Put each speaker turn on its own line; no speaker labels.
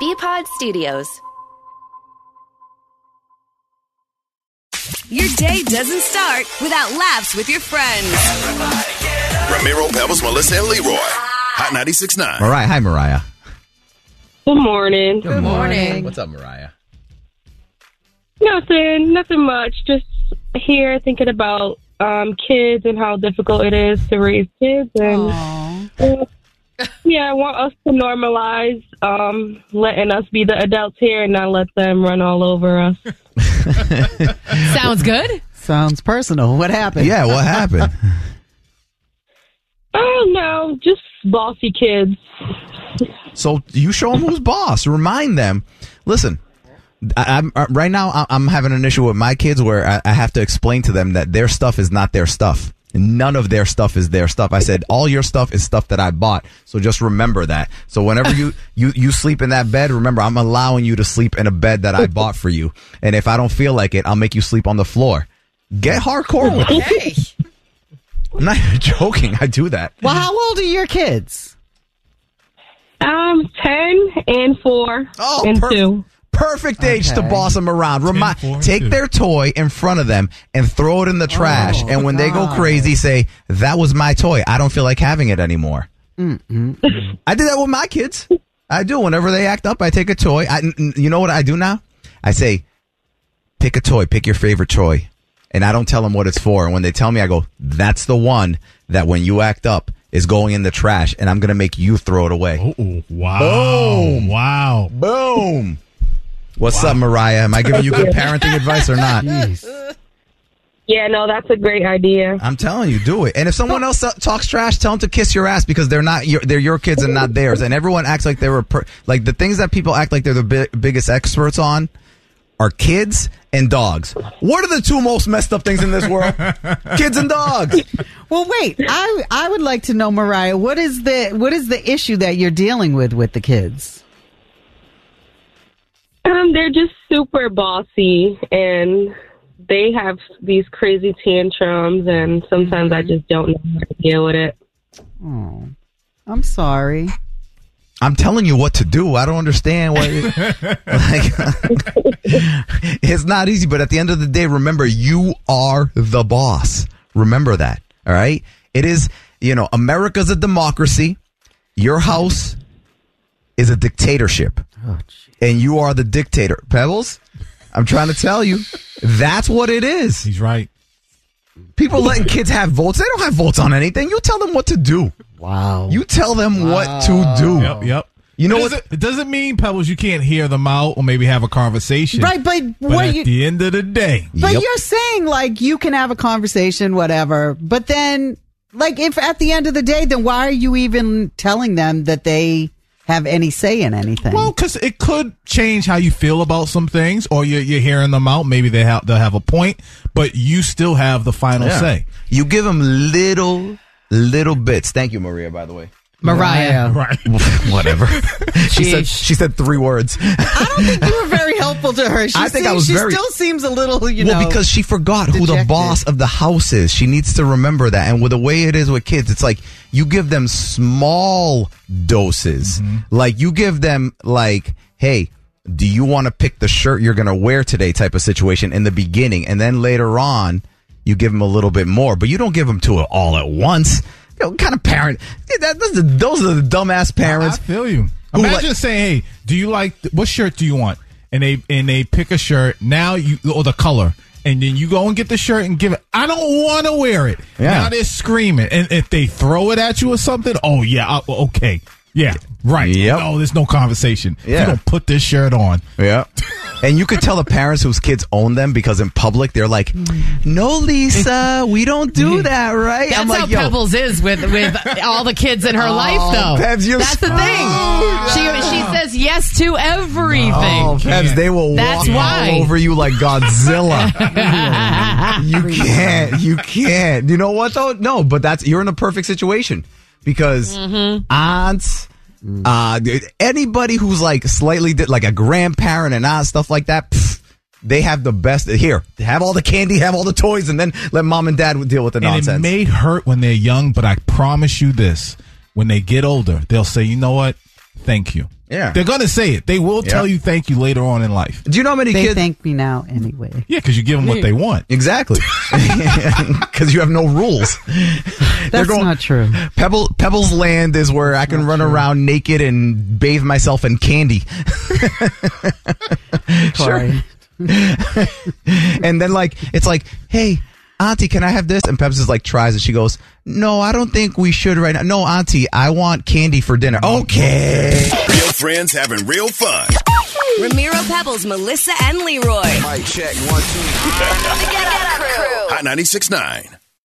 Bpod Studios.
Your day doesn't start without laughs with your friends.
Ramiro, Pebbles, Melissa, and Leroy. Hot 96.9.
Mariah. Hi, Mariah.
Good morning.
Good morning. What's up, Mariah?
Nothing, nothing much. Just here thinking about um, kids and how difficult it is to raise kids, and uh, yeah, I want us to normalize um, letting us be the adults here and not let them run all over us.
Sounds good.
Sounds personal. What happened?
Yeah, what happened?
Oh no, just bossy kids.
so you show them who's boss. Remind them. Listen, I, I'm uh, right now. I- I'm having an issue with my kids where I, I have to explain to them that their stuff is not their stuff. None of their stuff is their stuff. I said all your stuff is stuff that I bought. So just remember that. So whenever you you you sleep in that bed, remember I'm allowing you to sleep in a bed that I bought for you. And if I don't feel like it, I'll make you sleep on the floor. Get hardcore with it.
Hey.
I'm not joking. I do that.
Well, how old are your kids?
Um, ten and four
Oh,
and
per-
two.
Perfect age to boss them around. Remind, take their toy in front of them and throw it in the trash.
Oh,
and when they go crazy, say, "That was my toy. I don't feel like having it anymore." I did that with my kids. I do. Whenever they act up, I take a toy. I, you know what I do now? I say, "Pick a toy. Pick your favorite toy." And I don't tell them what it's for. And when they tell me, I go, "That's the one that when you act up is going in the trash, and I'm gonna make you throw it away."
Oh, wow.
Boom.
Wow.
Boom. What's up, Mariah? Am I giving you good parenting advice or not?
Yeah, no, that's a great idea.
I'm telling you, do it. And if someone else uh, talks trash, tell them to kiss your ass because they're not your, they're your kids and not theirs. And everyone acts like they were per, like the things that people act like they're the bi- biggest experts on are kids and dogs. What are the two most messed up things in this world? kids and dogs.
Well, wait. I I would like to know, Mariah, what is the what is the issue that you're dealing with with the kids?
Um, they're just super bossy and they have these crazy tantrums and sometimes I just don't know how to deal with it.
Oh, I'm sorry.
I'm telling you what to do. I don't understand what. like, it's not easy, but at the end of the day, remember you are the boss. Remember that. All right. It is. You know, America's a democracy. Your house is a dictatorship, Oh, and you are the dictator. Pebbles. I'm trying to tell you, that's what it is.
He's right.
People letting kids have votes. They don't have votes on anything. You tell them what to do.
Wow.
You tell them what to do.
Yep, yep.
You know
it
what?
doesn't, it doesn't mean Pebbles you can't hear them out or maybe have a conversation.
Right, but
But
what
at
you
the end of the day,
But
Yep.
you're saying like you can have a conversation, whatever. But then, like, if at the end of the day, then why are you even telling them that they have any say in anything?
well, because it could change how you feel about some things, or you're, you're hearing them out. Maybe they have they'll have a point, but you still have the final
Yeah.
say.
You give them little, little bits. Thank you, Maria. By the way,
Mariah.
Right.
whatever. she said. She said three words.
I don't think you were very helpful to her. She
I think I was
she
very-
still seems a little, you
well,
know.
because she forgot who the boss of the house is. She needs to remember that. And with the way it is with kids, it's like you give them small doses. Mm-hmm. Like you give them like, hey. Do you want to pick the shirt you're going to wear today type of situation in the beginning and then later on you give them a little bit more, but you don't give them to it all at once. You know, kind of parent? That, those, are, those are the dumbass parents.
I feel you.
Who
Imagine
like-
saying, "Hey, do you like what shirt do you want?" And they and they pick a shirt. Now you or the color, and then you go and get the shirt and give it. I don't want to wear it.
Yeah.
Now they're screaming, and if they throw it at you or something, oh yeah, I, okay, yeah, right.
Yep.
No, there's no conversation.
Yeah.
You don't put this shirt on.
Yeah. And you could tell the parents whose kids own them because in public they're like, "No, Lisa, we don't do that, right?"
That's
I'm like,
how
"Yo,
Pebbles is with with all the kids in her life, though.
Pebs, you're
That's the
so-
thing. She she says yes to everything.
Oh, Pebs, they will
That's
walk
why.
all over you like Godzilla. you can't. You can't. You know what though? No, but that's you're in a perfect situation because
Mm-hmm.
aunts, uh, dude, anybody who's like slightly di- like a grandparent and aunt stuff like that. pff, they have the best here. Have all the candy, have all the toys, and then let mom and dad deal with the
And
nonsense.
it may hurt when they're young, but I promise you this: when they get older, they'll say, "You know what? thank you.
Yeah.
They're going to say it. They will tell you thank you later on in life.
Do you know how many
They
kids?
thank me now anyway.
Yeah, because you give them what they want.
exactly. Because you have no rules. They're
That's
going-
not true.
Pebble Pebbles Land is where I can run around naked and bathe myself in candy.
sure.
and then like it's like, hey, Auntie, can I have this? And Pebbles is like tries and she goes, No, I don't think we should right now. No, Auntie, I want candy for dinner. Okay.
Real friends having real fun.
Ramiro Pebbles, Melissa, and Leroy.
Mic check one, two.
The Get Up Crew.
Hot 96.9.